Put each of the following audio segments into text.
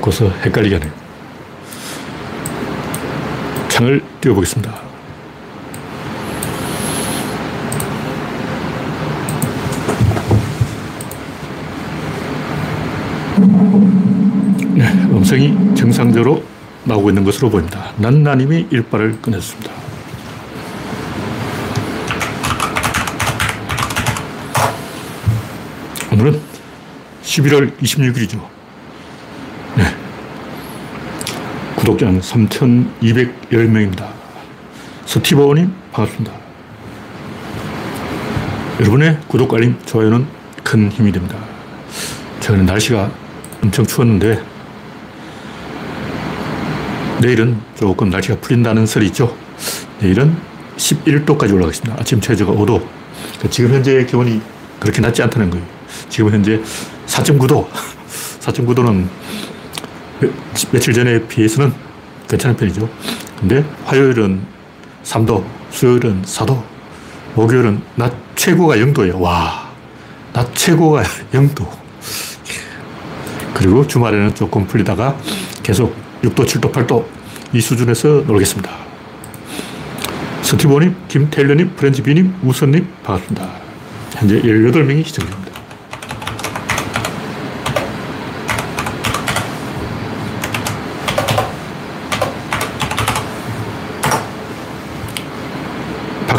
바꿔서 헷갈리게 하네요. 창을 띄워보겠습니다. 네, 음성이 정상적으로 나오고 있는 것으로 보입니다. 난나님이 일발을 꺼냈습니다. 오늘은 11월 26일이죠. 네. 구독자는 3,210명입니다. 스티브님 반갑습니다. 여러분의 구독, 알림, 좋아요는 큰 힘이 됩니다. 최근에 날씨가 엄청 추웠는데 내일은 조금 날씨가 풀린다는 설이 있죠. 내일은 11도까지 올라가겠습니다. 아침 최저가 5도. 그러니까 지금 현재 기온이 그렇게 낮지 않다는 거예요. 지금 현재 4.9도. 4.9도는 며칠 전에 비해서는 괜찮은 편이죠. 근데 화요일은 3도, 수요일은 4도, 목요일은 낮 최고가 0도예요. 와, 낮 최고가 0도. 그리고 주말에는 조금 풀리다가 계속 6도, 7도, 8도 이 수준에서 놀겠습니다. 스티브님, 김태일러님, 프렌즈비님, 우선님 반갑습니다. 현재 18명이 시청 중입니다.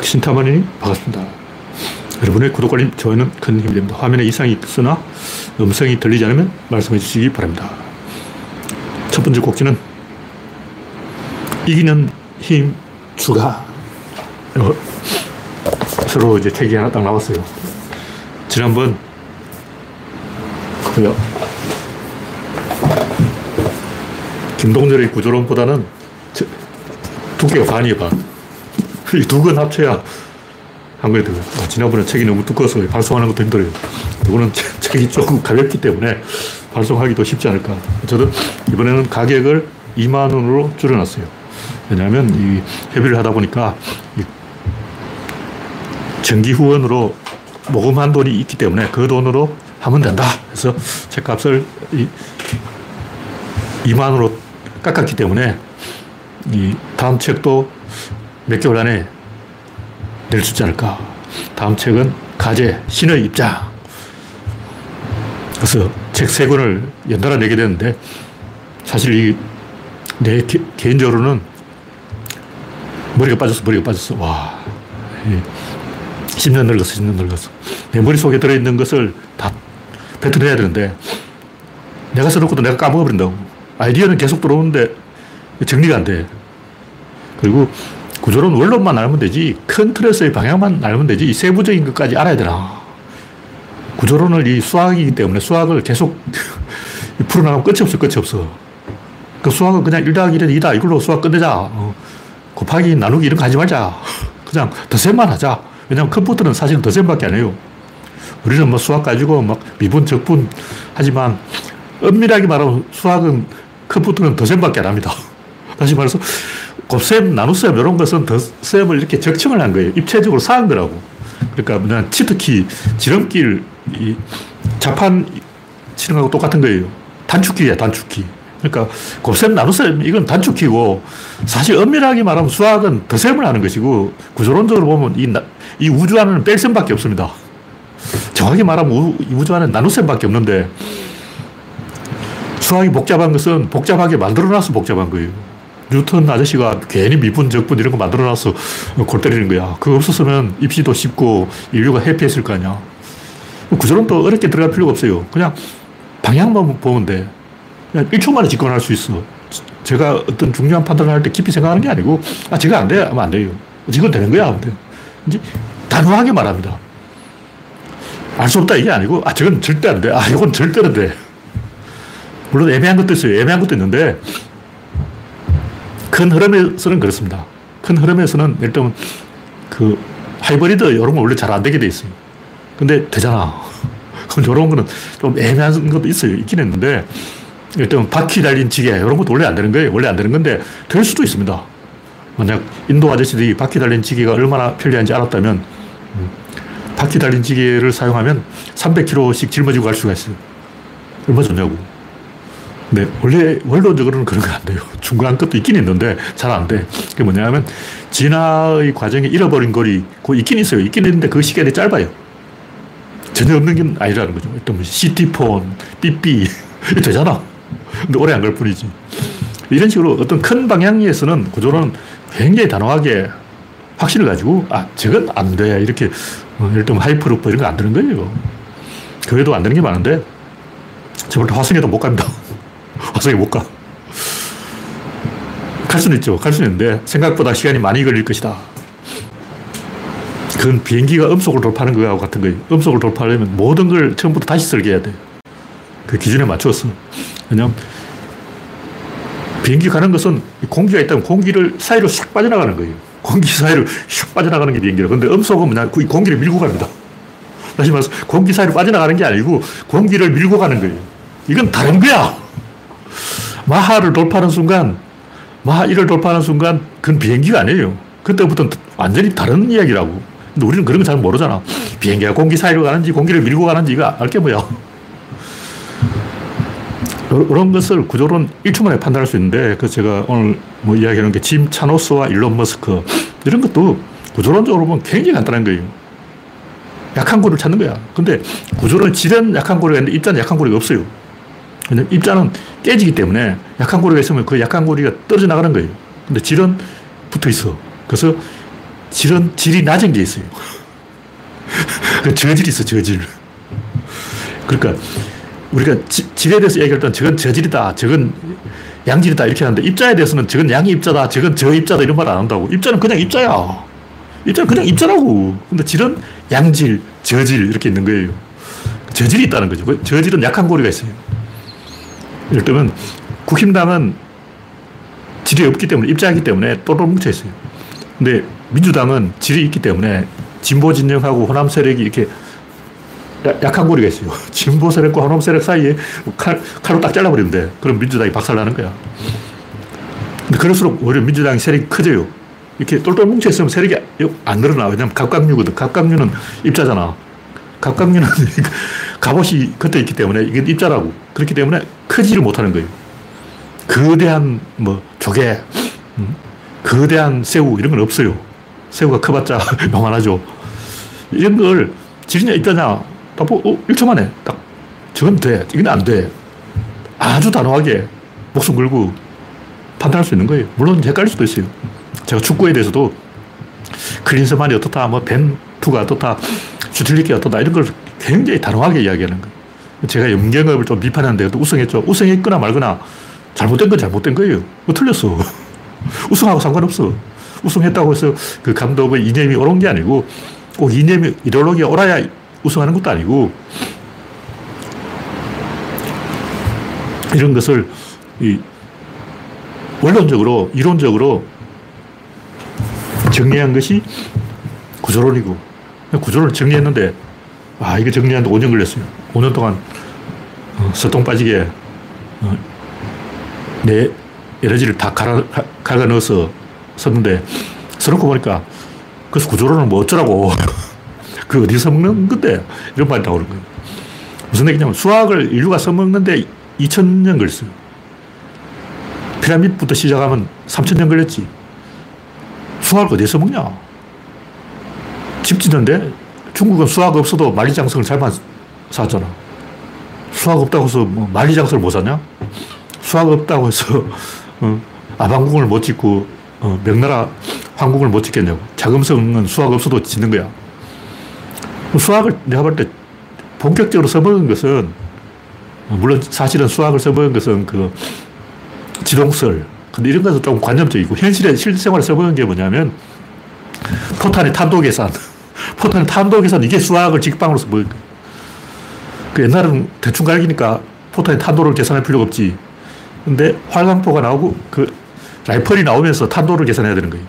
박신타마님 반갑습니다. 여러분의 구독, 알림, 좋아요는 큰 힘이 됩니다. 화면에 이상이 있으나 음성이 들리지 않으면 말씀해 주시기 바랍니다. 첫 번째 꼭지는 이기는 힘 추가. 서로 이제 책이 하나 딱 나왔어요. 지난번 그요 김동렬의 구조론보다는 두께가 반이에요, 반. 이 두 권 합쳐야 한 거에 들어요. 아, 지난번에 책이 너무 두꺼워서 발송하는 것도 힘들어요. 이거는 책이 조금 가볍기 때문에 발송하기도 쉽지 않을까. 저도 이번에는 가격을 2만 원으로 줄여놨어요. 왜냐하면 이 협의를 하다 보니까 정기 후원으로 모금한 돈이 있기 때문에 그 돈으로 하면 된다. 그래서 책값을 2만 원으로 깎았기 때문에 이 다음 책도 몇 개월 안에 낼 수 있지 않을까. 다음 책은 가제, 신의 입장. 그래서 책 세 권을 연달아 내게 되는데 사실 이 내 개인적으로는 머리가 빠졌어, 머리가 빠졌어. 와. 10년 늙었어, 10년 늙었어. 내 머릿속에 들어있는 것을 다 뱉어내야 되는데 내가 써놓고도 내가 까먹어버린다고. 아이디어는 계속 들어오는데 정리가 안 돼. 그리고 구조론 원론만 알면 되지 큰 틀에서의 방향만 알면 되지 이 세부적인 것까지 알아야 되나. 구조론을 이 수학이기 때문에 수학을 계속 풀어나가면 끝이 없어, 끝이 없어. 그 수학은 그냥 1 더하기 1은 2다. 이걸로 수학 끝내자. 어. 곱하기, 나누기 이런 거 하지 말자. 그냥 덧셈만 하자. 왜냐면 컴퓨터는 사실은 덧셈밖에 안 해요. 우리는 뭐 수학 가지고 막 미분, 적분 하지만 엄밀하게 말하면 수학은 컴퓨터는 덧셈밖에 안 합니다. 다시 말해서 곱셈, 나눗셈 이런 것은 덧셈을 이렇게 적층을 한 거예요. 입체적으로 쌓은 거라고. 그러니까 그냥 치트키, 지름길, 이 자판 치는 거하고 똑같은 거예요. 단축키야, 단축키. 그러니까 곱셈, 나눗셈 이건 단축키고 사실 엄밀하게 말하면 수학은 덧셈을 하는 것이고 구조론적으로 보면 이, 이 우주 안에는 뺄셈밖에 없습니다. 정확히 말하면 우, 이 우주 안에 나눗셈밖에 없는데 수학이 복잡한 것은 복잡하게 만들어놔서 복잡한 거예요. 뉴턴 아저씨가 괜히 미분, 적분 이런 거 만들어놔서 골 때리는 거야. 그거 없었으면 입시도 쉽고 인류가 해피했을 거 아니야. 구조론도 어렵게 들어갈 필요가 없어요. 그냥 방향만 보면 돼. 그냥 1초 만에 집권할 수 있어. 제가 어떤 중요한 판단을 할 때 깊이 생각하는 게 아니고, 아, 제가 안 돼. 하면 안 돼요. 지금 되는 거야. 하면 돼. 이제 단호하게 말합니다. 알 수 없다 이게 아니고, 아, 저건 절대 안 돼. 아, 이건 절대로 돼. 물론 애매한 것도 있어요. 애매한 것도 있는데, 큰 흐름에서는 그렇습니다. 큰 흐름에서는 일단 그 하이브리드 이런 건 원래 잘 안 되게 돼 있어요. 근데 되잖아. 그럼 이런 거는 좀 애매한 것도 있어요. 있긴 했는데, 일단 바퀴 달린 지게 이런 것도 원래 안 되는 거예요. 원래 안 되는 건데 될 수도 있습니다. 만약 인도 아저씨들이 바퀴 달린 지게가 얼마나 편리한지 알았다면 음, 바퀴 달린 지게를 사용하면 300km씩 짊어지고 갈 수가 있어요. 얼마 좋냐고. 근데 원래 원론적으로는 그런 건안 돼요. 중간 것도 있긴 있는데 잘 안 돼. 그게 뭐냐면 진화의 과정에 잃어버린 거리, 그 있긴 있어요. 있긴 있는데 그 시간이 짧아요. 전혀 없는 게 아니라는 거죠. 또뭐 시티폰, 삐삐, 되잖아. 근데 오래 안갈 뿐이지. 이런 식으로 어떤 큰 방향에서는 구조는 굉장히 단호하게 확신을 가지고, 아, 저건 안 돼. 이렇게, 어, 예를 들면 하이퍼루프 이런 거 안 되는 거예요. 그 외에도 안 되는 게 많은데, 저번에 화성에도 못 갑니다. 화성에 못 가. 갈 수는 있죠. 갈 수는 있는데, 생각보다 시간이 많이 걸릴 것이다. 그건 비행기가 음속을 돌파하는 거하고 같은 거예요. 음속을 돌파하려면 모든 걸 처음부터 다시 설계해야 돼. 그 기준에 맞추었어. 왜냐면, 비행기 가는 것은 공기가 있다면 공기를 사이로 싹 빠져나가는 거예요. 공기 사이로 싹 빠져나가는 게 비행기라. 근데 음속은 뭐냐, 그 공기를 밀고 갑니다. 다시 말해서 공기 사이로 빠져나가는 게 아니고 공기를 밀고 가는 거예요. 이건 다른 거야. 마하를 돌파하는 순간, 마하 1을 돌파하는 순간, 그건 비행기가 아니에요. 그때부터는 완전히 다른 이야기라고. 근데 우리는 그런 거 잘 모르잖아. 비행기가 공기 사이로 가는지 공기를 밀고 가는지 이거 알게 뭐야. 이런 것을 구조론 1초 만에 판단할 수 있는데, 그 제가 오늘 뭐 이야기하는 게 짐 차노스와 일론 머스크, 이런 것도 구조론적으로 보면 굉장히 간단한 거예요. 약한 고리를 찾는 거야. 근데 구조론 질은 약한 고리가 있는데 입자는 약한 고리가 없어요. 입자는 깨지기 때문에 약한 고리가 있으면 그 약한 고리가 떨어져 나가는 거예요. 근데 질은 붙어 있어. 그래서 질은 질이 낮은 게 있어요. 그 저질이 있어, 저질. 그러니까 우리가 지, 질에 대해서 얘기할 때는 저건 저질이다, 저건 양질이다 이렇게 하는데 입자에 대해서는 저건 양이 입자다, 저건 저 입자다 이런 말 안 한다고. 입자는 그냥 입자야. 입자는 그냥 입자라고. 근데 질은 양질, 저질 이렇게 있는 거예요. 저질이 있다는 거죠. 그 저질은 약한 고리가 있어요. 들면 국힘당은 질이 없기 때문에 입자이기 때문에 똘똘 뭉쳐 있어요. 근데 민주당은 질이 있기 때문에 진보 진영하고 호남 세력이 이렇게 약한 고리가 있어요. 진보 세력과 호남 세력 사이에 칼, 칼로 딱 잘라버리면 돼. 그럼 민주당이 박살나는 거야. 근데 그럴수록 오히려 민주당이 세력이 커져요. 이렇게 똘똘 뭉쳐있으면 세력이 안 늘어나. 왜냐면 갑각류거든. 갑각류는 입자잖아. 갑각류는 갑옷이 겉에 있기 때문에 이게 입자라고. 그렇기 때문에 크지를 못하는 거예요. 거대한 뭐 조개, 음? 거대한 새우 이런 건 없어요. 새우가 커봤자 요만하죠. 이런 걸 질이냐 있다냐 딱 보고 어, 1초 만에 딱 저건 돼. 이건 안 돼. 아주 단호하게 목숨 걸고 판단할 수 있는 거예요. 물론 헷갈릴 수도 있어요. 제가 축구에 대해서도 클린스만이 어떻다, 뭐 벤투가 어떻다, 주틀리키 어떻다 이런 걸 굉장히 단호하게 이야기하는 거예요. 제가 염경업을 좀 비판하는데 우승했죠. 우승했거나 말거나 잘못된 건 잘못된 거예요. 뭐 틀렸어. 우승하고 상관없어. 우승했다고 해서 그 감독의 이념이 옳은 게 아니고 꼭 이념이, 이데올로기가 옳아야 우승하는 것도 아니고 이런 것을 이 원론적으로, 이론적으로 정리한 것이 구조론이고 구조론을 정리했는데 아, 이거 정리하는데 5년 걸렸어요. 5년 동안 어, 서통 빠지게 어, 내 에너지를 다 갈아, 갈아 넣어서 썼는데 써놓고 보니까 그래서 구조론은 뭐 어쩌라고 그 어디서 먹는 건데 이런 말이 나오는 거예요. 무슨 얘기냐면 수학을 인류가 써먹는데 2000년 걸렸어요. 피라미드부터 시작하면 3000년 걸렸지. 수학을 어디서 먹냐? 집 짓는데 중국은 수학 없어도 만리장성을 잘만 쌓았잖아. 수학 없다고 해서 뭐 만리장성을 못 사냐? 수학 없다고 해서 어, 아방궁을 못 짓고 어, 명나라 황궁을 못 짓겠냐고. 자금성은 수학 없어도 짓는 거야. 수학을 내가 볼 때 본격적으로 써먹은 것은 물론 사실은 수학을 써먹은 것은 그 지동설 근데 이런 것은 좀 관념적이고 현실에 실생활에 써먹은 게 뭐냐면 포탄의 탄도 계산 포탄의 탄도 계산 이게 수학을 직방으로 써먹은 거예요. 그 옛날은 대충 갈기니까 포탄의 탄도를 계산할 필요가 없지. 근데 활강포가 나오고 그 라이플이 나오면서 탄도를 계산해야 되는 거예요.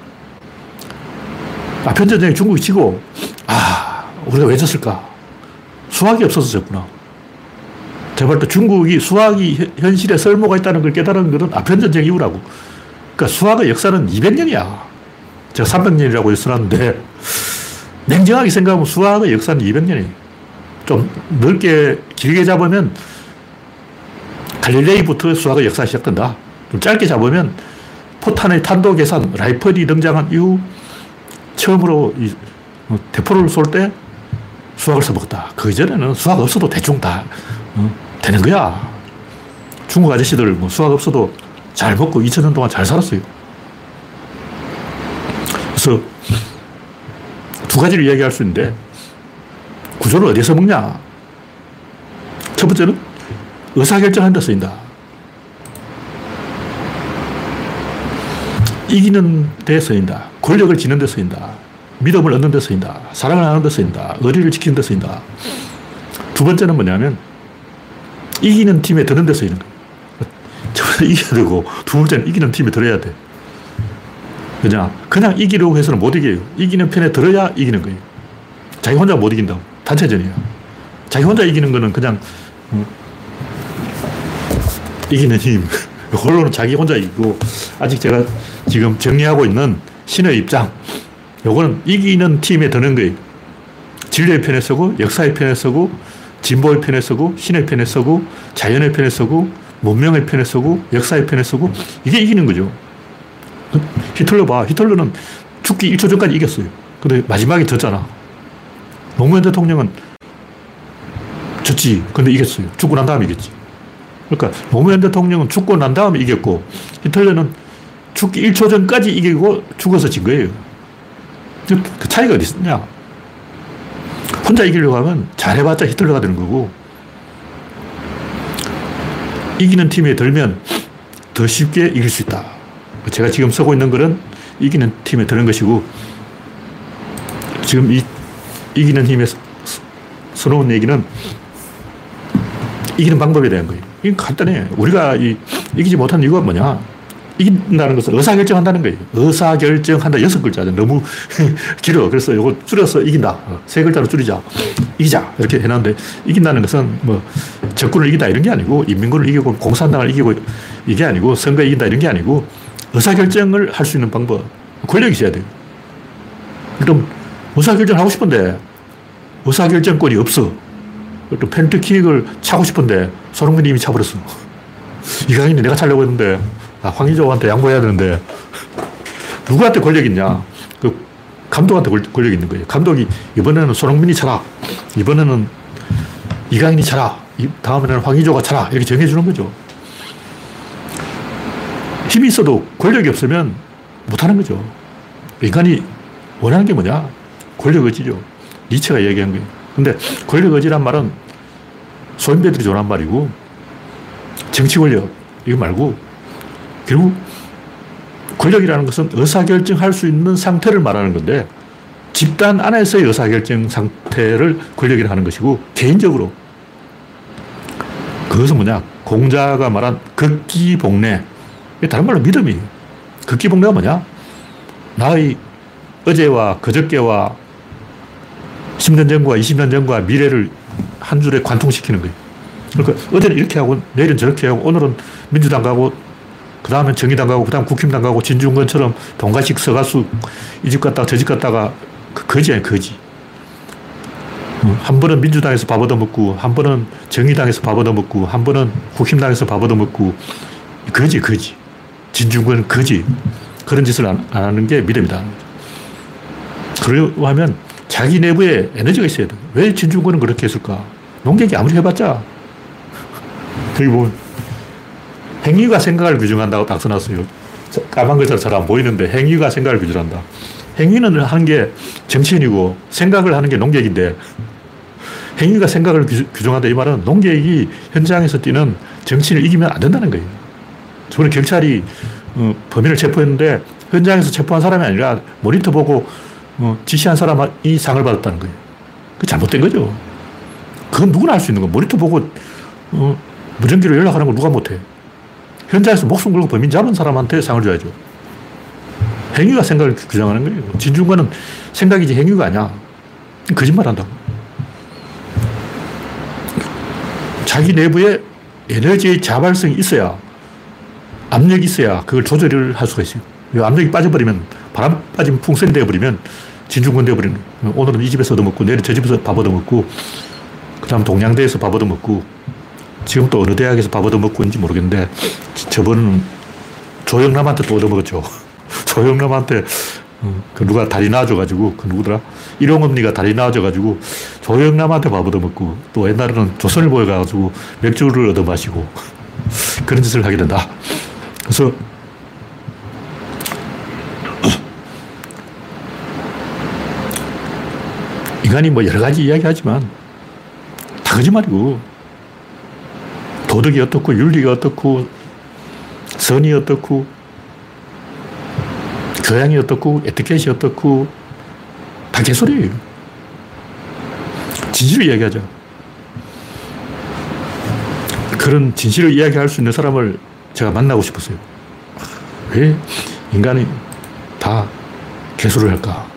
아편전쟁에 중국이 지고, 아, 우리가 왜 졌을까? 수학이 없어서 졌구나. 제가 볼때 중국이 수학이 현실에 쓸모가 있다는 걸 깨달은 것은 아편전쟁 이후라고. 그러니까 수학의 역사는 200년이야. 제가 300년이라고 써놨는데, 냉정하게 생각하면 수학의 역사는 200년이에요. 좀 넓게 길게 잡으면 갈릴레이부터 수학의 역사가 시작된다. 좀 짧게 잡으면 포탄의 탄도 계산, 라이플이 등장한 이후 처음으로 대포를 쏠 때 수학을 써먹었다. 그 이전에는 수학 없어도 대충 다 어, 되는 거야. 중국 아저씨들 뭐 수학 없어도 잘 먹고 2000년 동안 잘 살았어요. 그래서 두 가지를 이야기할 수 있는데 구조를 어디서 먹냐? 첫 번째는 의사결정하는 데 쓰인다. 이기는 데 쓰인다. 권력을 지는 데 쓰인다. 믿음을 얻는 데 쓰인다. 사랑을 하는 데 쓰인다. 의리를 지키는 데 쓰인다. 두 번째는 뭐냐면 이기는 팀에 드는 데 쓰이는 거예요. 첫 이겨야 되고 두 번째는 이기는 팀에 들어야 돼. 그냥 그냥 이기려고 해서는 못 이겨요. 이기는 편에 들어야 이기는 거예요. 자기 혼자 못 이긴다고. 단체전이야. 자기 혼자 이기는 거는 그냥 음, 이기는 힘. 홀로는 자기 혼자 이기고 아직 제가 지금 정리하고 있는 신의 입장. 요거는 이기는 팀에 드는 거예요. 진리의 편에 서고, 역사의 편에 서고, 진보의 편에 서고, 신의 편에 서고, 자연의 편에 서고, 문명의 편에 서고, 역사의 편에 서고, 이게 이기는 거죠. 히틀러 봐. 히틀러는 죽기 1초 전까지 이겼어요. 근데 마지막에 졌잖아. 노무현 대통령은 졌지. 근데 이겼어요. 죽고 난 다음에 이겼지. 그러니까 노무현 대통령은 죽고 난 다음에 이겼고 히틀러는 죽기 1초 전까지 이기고 죽어서 진 거예요. 그 차이가 어디 있냐? 혼자 이기려고 하면 잘해봤자 히틀러가 되는 거고 이기는 팀에 들면 더 쉽게 이길 수 있다. 제가 지금 쓰고 있는 글은 이기는 팀에 드는 것이고 지금 이, 이기는 힘에 써놓은 얘기는 이기는 방법에 대한 거예요. 이건 간단해. 우리가 이, 이기지 못하는 이유가 뭐냐? 이긴다는 것은 의사결정한다는 거예요. 의사결정한다. 여섯 글자죠. 너무 길어. 그래서 이거 줄여서 이긴다. 어, 세 글자로 줄이자. 이기자. 이렇게 해놨는데 이긴다는 것은 뭐 적군을 이긴다 이런 게 아니고 인민군을 이기고 공산당을 이기고 이게 아니고 선거에 이긴다 이런 게 아니고 의사결정을 할 수 있는 방법. 권력이 있어야 돼요. 그럼 의사결정 하고 싶은데 의사결정권이 없어. 또 펜트킥을 차고 싶은데 손흥민이 이미 차버렸어. 이강인이 내가 차려고 했는데 아, 황희조한테 양보해야 되는데 누구한테 권력 있냐? 그 감독한테 권력 있는 거예요. 감독이 이번에는 손흥민이 차라. 이번에는 이강인이 차라. 다음에는 황희조가 차라. 이렇게 정해주는 거죠. 힘이 있어도 권력이 없으면 못하는 거죠. 인간이 원하는 게 뭐냐? 권력 의지죠. 니체가 얘기한 거예요. 근데 권력 의지란 말은 소인배들이 좋아하는 말이고 정치 권력 이거 말고 결국 권력이라는 것은 의사결정할 수 있는 상태를 말하는 건데 집단 안에서의 의사결정 상태를 권력이라 하는 것이고 개인적으로 그것은 뭐냐 공자가 말한 극기복례 다른 말로 믿음이에요. 극기복례가 뭐냐 나의 어제와 그저께와 10년 전과 20년 전과 미래를 한 줄에 관통시키는 거예요. 그러니까 어제는 이렇게 하고 내일은 저렇게 하고 오늘은 민주당 가고 그 다음엔 정의당 가고 그 다음 국힘당 가고 진중권처럼 동가식 서가수 이 집 갔다가 저 집 갔다가 그 거지 아니 거지. 어, 한 번은 민주당에서 밥 얻어먹고 한 번은 정의당에서 밥 얻어먹고 한 번은 국힘당에서 밥 얻어먹고 거지 거지. 진중권은 거지. 그런 짓을 안, 안 하는 게. 그러려고 하면 자기 내부에 에너지가 있어야 돼. 왜 진중권은 그렇게 했을까? 농객이 아무리 해봤자. 거기 보면 행위가 생각을 규정한다고 딱 써놨어요. 까만 글자로 잘 안 보이는데 행위가 생각을 규정한다. 행위는 하는 게 정치인이고 생각을 하는 게 농객인데 행위가 생각을 규정한다 이 말은 농객이 현장에서 뛰는 정치인을 이기면 안 된다는 거예요. 저번에 경찰이 어, 범인을 체포했는데 현장에서 체포한 사람이 아니라 모니터 보고 어, 지시한 사람이 상을 받았다는 거예요. 그 잘못된 거죠. 그건 누구나 할 수 있는 거. 모니터 보고 어, 무전기로 연락하는 걸 누가 못해. 현장에서 목숨 걸고 범인 잡은 사람한테 상을 줘야죠. 행위가 생각을 규정하는 거예요. 진중권은 생각이지 행위가 아니야. 거짓말 한다고. 자기 내부에 에너지의 자발성이 있어야 압력이 있어야 그걸 조절을 할 수가 있어요. 압력이 빠져버리면 바람 빠진 풍선이 되어버리면 진중권 되어버리는. 오늘은 이 집에서 얻어먹고 내일 저 집에서 밥 얻어먹고 그 다음 동양대에서 밥 얻어먹고 지금 또 어느 대학에서 밥 얻어먹고 있는지 모르겠는데, 저번은 조영남한테 또 얻어먹었죠. 조영남한테 어, 그 누가 다리 나와줘가지고, 그 누구더라? 일용엄니가 다리 나와줘가지고, 조영남한테 밥 얻어먹고, 또 옛날에는 조선일보에 가가지고 맥주를 얻어마시고, 그런 짓을 하게 된다. 그래서, 인간이 뭐 여러 가지 이야기 하지만, 다 거짓말이고, 도덕이 어떻고, 윤리가 어떻고, 선이 어떻고, 교양이 어떻고, 에티켓이 어떻고, 다 개소리예요. 진실을 이야기하자. 그런 진실을 이야기할 수 있는 사람을 제가 만나고 싶었어요. 왜 인간이 다 개소를 할까?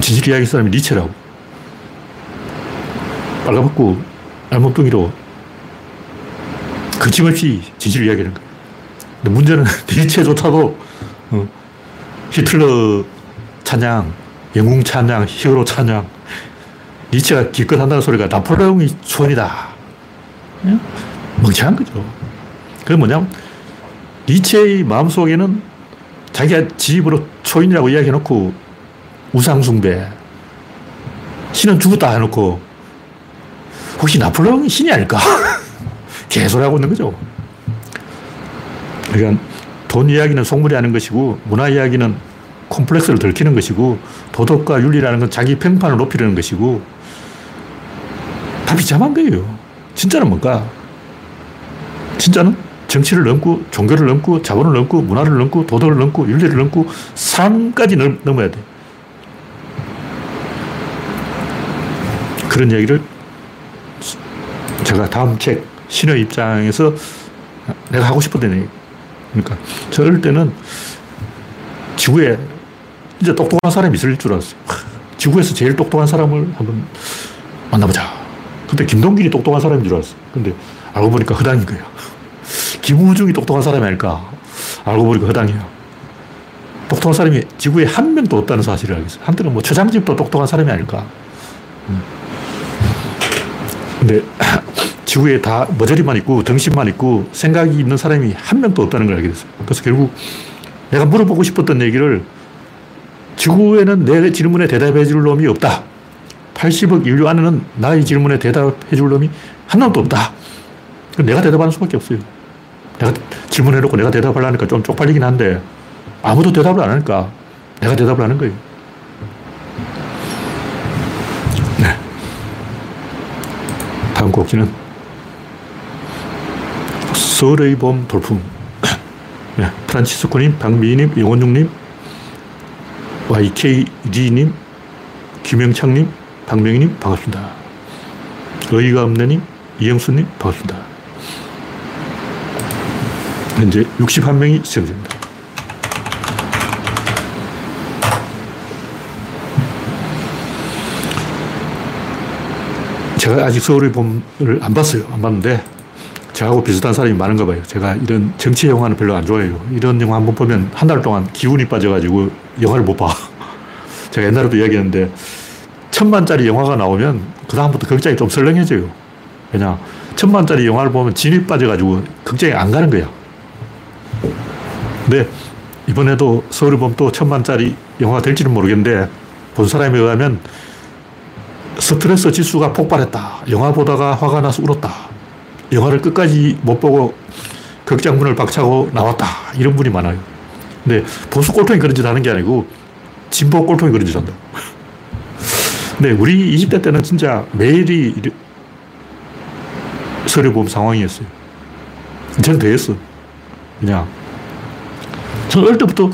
진실 이야기 사람이 니체라고. 빨가벗고 알몸뚱이로 거침없이 진실을 이야기하는 거예요. 근데 문제는 니체조차도 어, 히틀러 찬양, 영웅 찬양, 히어로 찬양, 니체가 기껏 한다는 소리가 나폴레옹이 초원이다. 예? 멍청한 거죠. 그게 뭐냐면, 니체의 마음속에는 자기가 집으로 초인이라고 이야기해놓고 우상숭배, 신은 죽었다 해놓고 혹시 나폴레옹이 신이 아닐까? 개소리 하고 있는 거죠. 그러니까 돈 이야기는 속물이 하는 것이고 문화 이야기는 콤플렉스를 들키는 것이고 도덕과 윤리라는 건 자기 평판을 높이려는 것이고 다 비참한 거예요. 진짜는 뭔가? 진짜는 정치를 넘고 종교를 넘고 자본을 넘고 문화를 넘고 도덕을 넘고 윤리를 넘고 삶까지 넘어야 돼. 그런 얘기를 제가 다음 책 신의 입장에서 내가 하고 싶었던 얘기. 그러니까 저 어릴 때는 지구에 진짜 똑똑한 사람이 있을 줄 알았어요. 지구에서 제일 똑똑한 사람을 한번 만나보자. 근데 김동길이 똑똑한 사람인 줄 알았어요. 근데 알고 보니까 허당인 거예요. 김우중이 똑똑한 사람이 아닐까. 알고 보니까 허당이에요. 똑똑한 사람이 지구에 한 명도 없다는 사실을 알겠어요. 한때는 뭐 최장집도 똑똑한 사람이 아닐까. 음. 근데 지구에 다 머저리만 있고 덩신만 있고 생각이 있는 사람이 한 명도 없다는 걸 알게 됐어요. 그래서 결국 내가 물어보고 싶었던 얘기를 지구에는 내 질문에 대답해 줄 놈이 없다. 80억 인류 안에는 나의 질문에 대답해 줄 놈이 한 놈도 없다. 내가 대답하는 수밖에 없어요. 내가 질문해놓고 내가 대답하려니까 좀 쪽팔리긴 한데 아무도 대답을 안 하니까 내가 대답을 하는 거예요. 곡지는 서울의 봄 돌풍. 네. 프란치스코님, 박미희님, 영원중님, YKD님, 김영창님, 박명희님, 반갑습니다. 의의가 없네님, 이영수님, 반갑습니다. 현재 61명이 시청 중입니다. 제가 아직 서울의 봄을 안 봤어요. 안 봤는데, 저하고 비슷한 사람이 많은가 봐요. 제가 이런 정치 영화는 별로 안 좋아해요. 이런 영화 한 번 보면 한 달 동안 기운이 빠져가지고 영화를 못 봐. 제가 옛날에도 이야기했는데 천만짜리 영화가 나오면 그다음부터 극장이 좀 설렁해져요. 왜냐. 천만짜리 영화를 보면 진이 빠져가지고 극장에 안 가는 거야. 근데 이번에도 서울을 보면 또 천만짜리 영화가 될지는 모르겠는데 본 사람에 의하면 스트레스 지수가 폭발했다. 영화 보다가 화가 나서 울었다. 영화를 끝까지 못 보고 극장 문을 박차고 나왔다. 이런 분이 많아요. 근데 보수 꼴통이 그런 짓 하는 게 아니고 진보 꼴통이 그런 짓 한다. 근데 우리 20대 때는 진짜 매일이 서류보험 상황이었어요. 저는 더했어. 그냥. 저는 어릴 때부터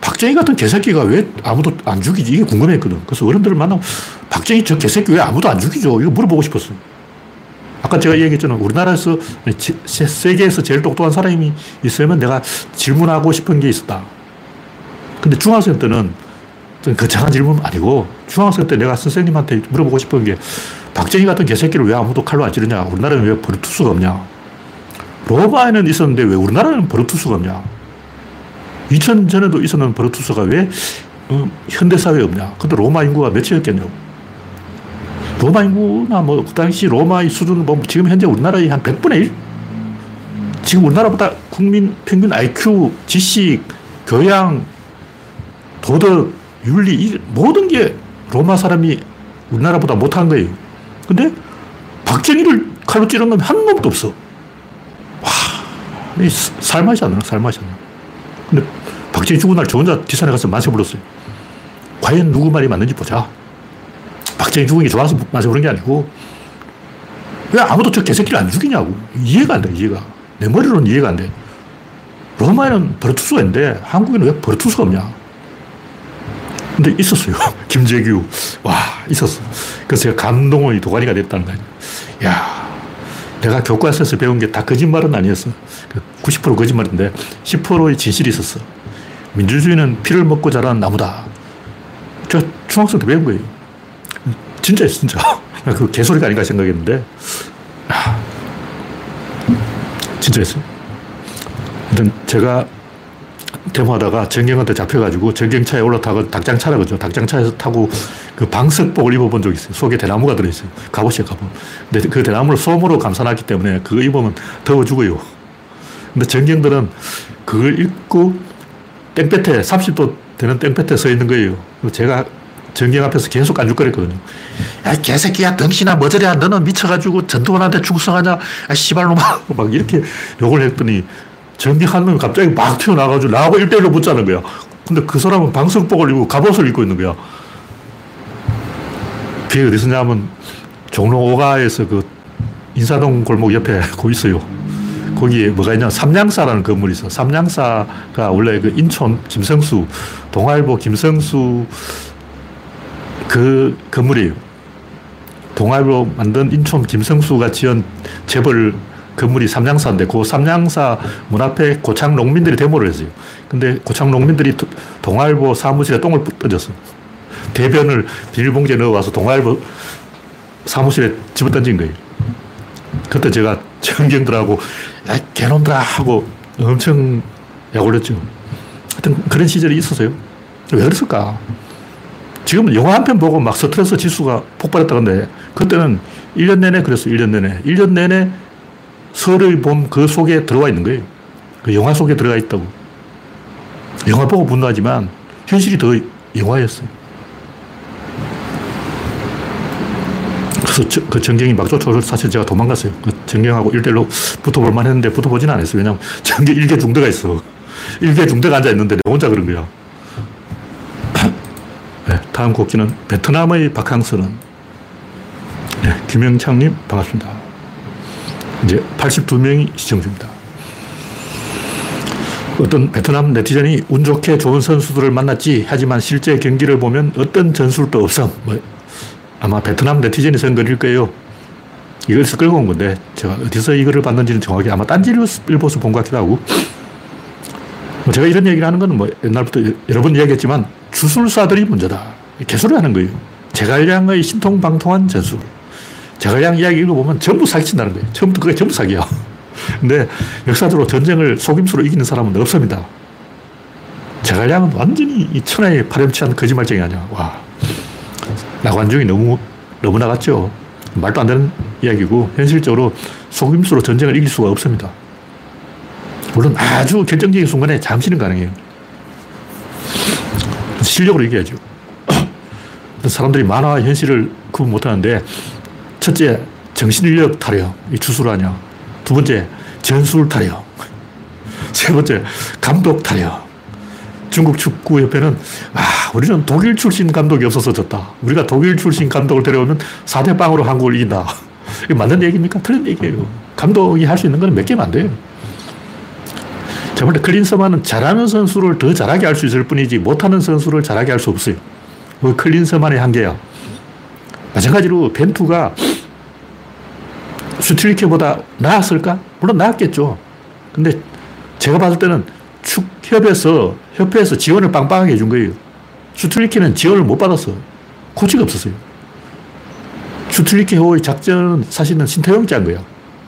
박정희 같은 개새끼가 왜 아무도 안 죽이지? 이게 궁금했거든. 그래서 어른들을 만나고 박정희 저 개새끼 왜 아무도 안 죽이죠? 이거 물어보고 싶었어요. 아까 제가 얘기했잖아. 우리나라에서 세계에서 제일 똑똑한 사람이 있으면 내가 질문하고 싶은 게 있었다. 근데 중학생 때는 거창한 질문 아니고 중학생 때 내가 선생님한테 물어보고 싶은 게 박정희 같은 개새끼를 왜 아무도 칼로 안 찌르냐? 우리나라는 왜 버루투스가 없냐? 로마에는 있었는데 왜 우리나라는 버루투스가 없냐? 2000 전에도 있었는 버루투스가 왜 어, 현대사회에 없냐? 근데 로마 인구가 몇이었겠냐고. 로마 인구나 뭐, 그 당시 로마의 수준은 뭐, 지금 현재 우리나라의 한 100분의 1? 지금 우리나라보다 국민 평균 IQ, 지식, 교양, 도덕, 윤리, 모든 게 로마 사람이 우리나라보다 못한 거예요. 근데 박정희를 칼로 찌른 놈이 한 놈도 없어. 와, 살맛이 안 나, 살맛이 안 나. 근데 박정희 죽은 날 저 혼자 뒷산에 가서 만세 불렀어요. 과연 누구 말이 맞는지 보자. 박정희 죽은 게 좋아서 만세 부른 게 아니고, 왜 아무도 저 개새끼를 안 죽이냐고. 이해가 안 돼, 이해가. 내 머리로는 이해가 안 돼. 로마에는 버르투스가 있는데 한국에는 왜 버르투스가 없냐? 근데 있었어요. 김재규. 와, 있었어. 그래서 제가 감동의 도가니가 됐다는 거예요. 야 내가 교과서에서 배운 게 다 거짓말은 아니었어. 90%그 거짓말인데 10%의 진실이 있었어. 민주주의는 피를 먹고 자란 나무다. 저 중학생 때 배운 거예요. 진짜 진짜. 그 개소리가 아닌가 생각했는데, 진짜였어요. 하여튼 제가 데모하다가 정경한테 잡혀가지고 정경차에 올라타고 닭장차라 그죠. 닭장차에서 타고 그 방석복을 입어본 적이 있어요. 속에 대나무가 들어있어요. 갑옷이에요, 갑옷. 근데 그 대나무를 솜으로 감싸놨기 때문에 그거 입으면 더워 죽어요. 근데 정경들은 그걸 입고 땡볕에 30도 되는 땡볕에 서 있는 거예요. 제가 정경 앞에서 계속 안죽거렸거든요. 야, 개새끼야, 덩신아, 머저리야, 너는 미쳐가지고 전두환한테 충성하냐? 아, 씨발놈아. 막 이렇게 욕을 했더니 전기한 놈이 갑자기 막 튀어나와가지고 나하고 1대1로 붙자는 거야. 근데 그 사람은 방석복을 입고 갑옷을 입고 있는 거야. 그게 어디서 냐면 종로 5가에서 그 인사동 골목 옆에 거 있어요. 거기에 뭐가 있냐 삼양사라는 건물이 있어. 삼양사가 원래 그 인천 김성수, 동아일보 김성수 그 건물이에요. 동아일보 만든 인천 김성수가 지은 재벌 건물이 삼양사인데 그 삼양사 문 앞에 고창 농민들이 데모를 했어요. 근데 고창 농민들이 동아일보 사무실에 똥을 던졌어. 대변을 비닐봉지에 넣어와서 동아일보 사무실에 집어 던진 거예요. 그때 제가 정경들하고 야, 개놈들아 하고 엄청 약올렸죠. 하여튼 그런 시절이 있었어요. 왜 그랬을까? 지금은 영화 한 편 보고 막 스트레스 지수가 폭발했다는데 그때는 1년 내내 그랬어요. 1년 내내. 1년 내내 설의 봄그 속에 들어와 있는 거예요. 그 영화 속에 들어가 있다고. 영화 보고 분노하지만 현실이 더 영화였어요. 그래서 저, 그 정경이 막 쫓아올 사실 제가 도망갔어요. 그 정경하고 일대로 붙어볼 만 했는데 붙어보지는 않았어요. 왜냐면 정경 일개 중대가 있어. 일개 중대가 앉아있는데 내 혼자 그런 거야. 네, 다음 곡기는 베트남의 박항서는 네, 김영창님 반갑습니다. 이제 82명이 시청 중입니다. 어떤 베트남 네티즌이 운 좋게 좋은 선수들을 만났지 하지만 실제 경기를 보면 어떤 전술도 없음. 뭐 아마 베트남 네티즌이 쓴 글일 거예요. 이걸 끌고 온 건데 제가 어디서 이거를 봤는지는 정확히 아마 딴지 일보에서 본 것 같기도 하고 뭐 제가 이런 얘기를 하는 건 뭐 옛날부터 여러 번 이야기했지만 주술사들이 문제다. 개소리 하는 거예요. 제갈량의 신통방통한 전술. 자갈량 이야기 읽어보면 전부 사기친다는 거예요. 처음부터 그게 전부 사기야. 근데 역사적으로 전쟁을 속임수로 이기는 사람은 없습니다. 자갈량은 완전히 이 천하에 파렴치한 거짓말쟁이 아니야. 와. 나관중이 너무, 너무 나갔죠. 말도 안 되는 이야기고, 현실적으로 속임수로 전쟁을 이길 수가 없습니다. 물론 아주 결정적인 순간에 잠시는 가능해요. 실력으로 이겨야죠. 사람들이 만화와 현실을 구분 못하는데 첫째, 정신인력 타령. 이 주술 아니야. 두 번째, 전술 타령. 세 번째, 감독 타령. 중국 축구협회는, 아, 우리는 독일 출신 감독이 없어서 졌다. 우리가 독일 출신 감독을 데려오면 4대 빵으로 한국을 이긴다. 이게 맞는 얘기입니까? 틀린 얘기예요. 감독이 할 수 있는 건 몇 개면 안 돼요. 저번 클린서만은 잘하는 선수를 더 잘하게 할 수 있을 뿐이지 못하는 선수를 잘하게 할 수 없어요. 그 클린스만의 한계야. 마찬가지로 벤투가 슈틸리케보다 나았을까? 물론 나았겠죠. 근데 제가 봤을 때는 축협에서, 협회에서 지원을 빵빵하게 해준 거예요. 슈틸리케는 지원을 못 받았어. 코치가 없었어요. 슈틸리케호의 작전은 사실은 신태용 짠 거야.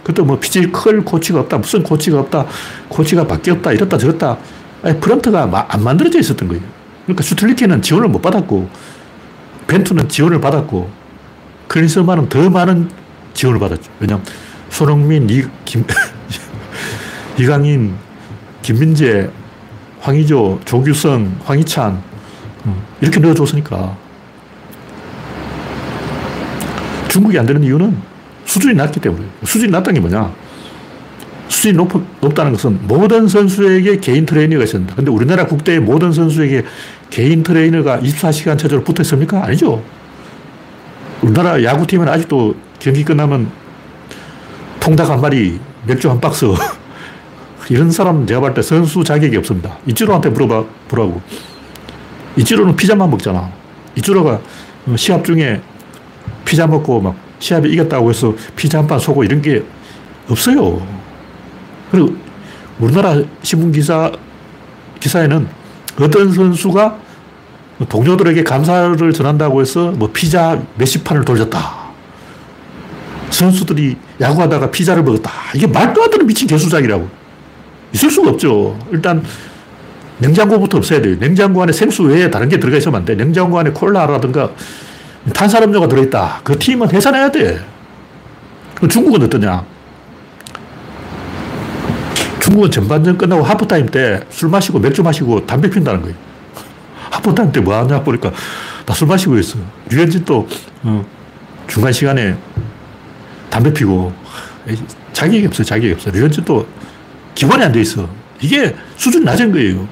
그때 뭐 physical 코치가 없다, 무슨 코치가 없다, 코치가 바뀌었다, 이렇다 저렇다. 아니, 프런트가 안 만들어져 있었던 거예요. 그러니까 슈트리케는 지원을 못 받았고, 벤투는 지원을 받았고, 클린스만은 더 많은 지원을 받았죠. 왜냐하면 손흥민, 이, 김, 이강인, 김민재, 황의조, 조규성, 황희찬 음, 이렇게 넣어줬으니까. 중국이 안 되는 이유는 수준이 낮기 때문에. 수준이 낮다는 게 뭐냐 수준이 높, 높다는 것은 모든 선수에게 개인 트레이너가 된다. 근데 우리나라 국대의 모든 선수에게 개인 트레이너가 24시간 체제로 붙어 있습니까? 아니죠. 우리나라 야구팀은 아직도 경기 끝나면 통닭 한 마리, 맥주 한 박스. 이런 사람은 제가 볼 때 선수 자격이 없습니다. 이치로한테 물어봐, 보라고. 이치로는 피자만 먹잖아. 이치로가 시합 중에 피자 먹고 막 시합에 이겼다고 해서 피자 한 판 쏘고 이런 게 없어요. 그리고 우리나라 신문 기사, 기사에는 어떤 선수가 동료들에게 감사를 전한다고 해서 뭐 피자 몇십 판을 돌렸다. 선수들이 야구하다가 피자를 먹었다. 이게 말도 안 되는 미친 개수작이라고. 있을 수가 없죠. 일단 냉장고부터 없어야 돼요. 냉장고 안에 생수 외에 다른 게 들어가 있으면 안 돼. 냉장고 안에 콜라라든가 탄산음료가 들어있다. 그 팀은 해산해야 돼. 중국은 어떠냐? 중국은 전반전 끝나고 하프타임 때 술 마시고 맥주 마시고 담배 핀다는 거예요. 하프타임 때 뭐 하냐 보니까 나술 마시고 있어. 류현진도 어, 중간 시간에 담배 피고 자격이 없어 자격이 없어. 류현진도 기본이 안 돼 있어. 이게 수준 낮은 거예요.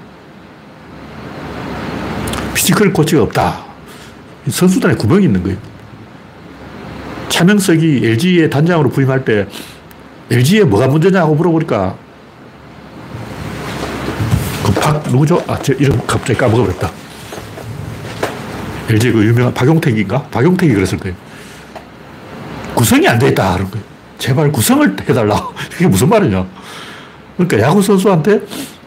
physical 코치가 없다. 선수단에 구멍이 있는 거예요. 차명석이 LG의 단장으로 부임할 때 LG에 뭐가 문제냐고 물어보니까 그 박, 누구죠? 아, 제 이름 갑자기 까먹어버렸다. LG 그 유명한 박용택인가? 박용택이 그랬을 거예요. 구성이 안 돼 있다. 그런 거예요. 제발 구성을 해달라. 이게 무슨 말이냐. 그러니까 야구 선수한테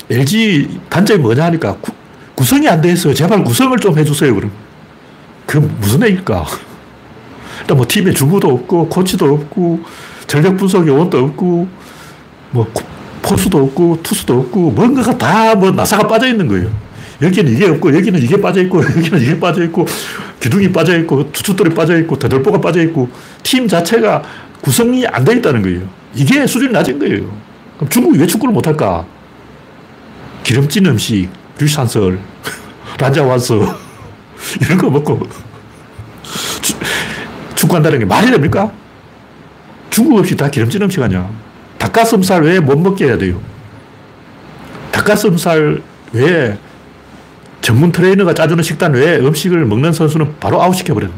LG 단점이 뭐냐 하니까 구, 구성이 안 돼 있어요. 제발 구성을 좀 해주세요. 그럼. 그 무슨 얘기일까? 일단 뭐 팀에 주부도 없고, 코치도 없고, 전력 분석 요원도 없고, 뭐 포수도 없고, 투수도 없고, 뭔가가 다 뭐 나사가 빠져 있는 거예요. 여기는 이게 없고, 여기는 이게 빠져 있고, 여기는 이게 빠져 있고, 기둥이 빠져 있고, 투수들이 빠져 있고, 대돌보가 빠져 있고, 팀 자체가 구성이 안 돼 있다는 거예요. 이게 수준이 낮은 거예요. 그럼 중국이 왜 축구를 못 할까? 기름진 음식, 류산설, 란자완서, 이런 거 먹고 축구한다는 게 말이 됩니까? 중국 없이 다 기름진 음식 아니야. 닭가슴살 외에 못 먹게 해야 돼요. 닭가슴살 외에 전문 트레이너가 짜주는 식단 외에 음식을 먹는 선수는 바로 아웃시켜버려.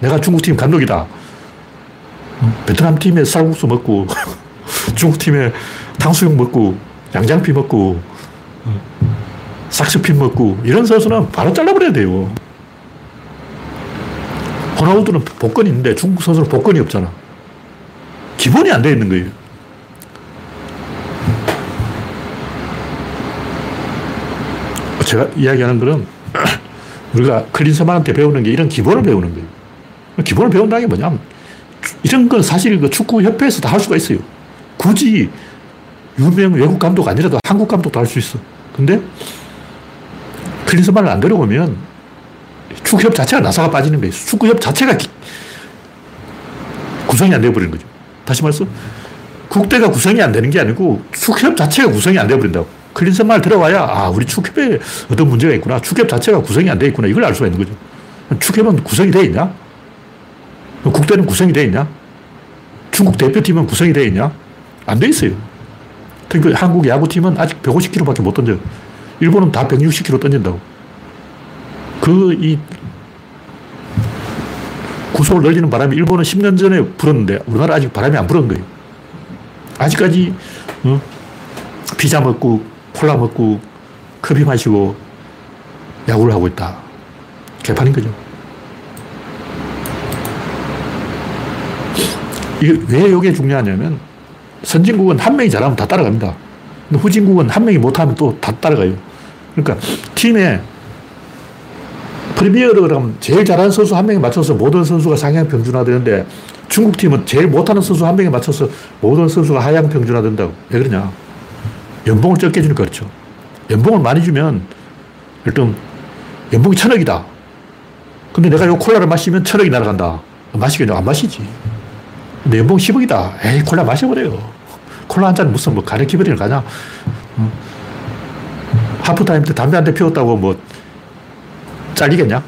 내가 중국팀 감독이다. 베트남 팀에 쌀국수 먹고, 중국 팀에 탕수육 먹고, 양장피 먹고, 삭스핀 먹고, 이런 선수는 바로 잘라버려야 돼요. 호나우드는 복권이 있는데 중국 선수는 복권이 없잖아. 기본이 안 돼 있는 거예요. 제가 이야기하는 거는 우리가 클린스만한테 배우는 게 이런 기본을 배우는 거예요. 기본을 배운다는 게 뭐냐면 이런 건 사실 그 축구협회에서 다 할 수가 있어요. 굳이 유명 외국 감독 아니라도 한국 감독도 할 수 있어. 근데 클린스만을 안 데려오면 축구협 자체가 나사가 빠지는 거예요. 축구협 자체가 구성이 안 되어버리는 거죠. 다시 말해서 국대가 구성이 안 되는 게 아니고 축협 자체가 구성이 안 되어버린다고. 클린슨 말 들어와야 아 우리 축협에 어떤 문제가 있구나. 축협 자체가 구성이 안 돼 있구나. 이걸 알 수가 있는 거죠. 축협은 구성이 돼 있냐? 국대는 구성이 돼 있냐? 중국 대표팀은 구성이 돼 있냐? 안 돼 있어요. 특히 한국 야구팀은 아직 150km밖에 못 던져. 일본은 다 160km 던진다고. 그, 이, 구속을 늘리는 바람이 일본은 10년 전에 불었는데 우리나라 아직 바람이 안 불은 거예요. 아직까지, 어? 피자 먹고, 콜라 먹고, 커피 마시고, 야구를 하고 있다. 개판인 거죠. 이게 왜 이게 중요하냐면, 선진국은 한 명이 잘하면 다 따라갑니다. 근데 후진국은 한 명이 못하면 또 다 따라가요. 그러니까 팀에 프리미어를 그러면 제일 잘하는 선수 한 명에 맞춰서 모든 선수가 상향 평준화되는데 중국 팀은 제일 못하는 선수 한 명에 맞춰서 모든 선수가 하향 평준화된다고. 왜 그러냐? 연봉을 적게 주니까 그렇죠. 연봉을 많이 주면 일단 연봉이 천억이다. 근데 내가 요 콜라를 마시면 천억이 날아간다. 마시겠냐? 안 마시지. 내 연봉 10억이다. 에이, 콜라 마셔버려요. 콜라 한 잔 무슨 뭐 가래 기버리는 가냐? 어. 하프타임 때 담배 한 대 피웠다고 뭐 잘리겠냐?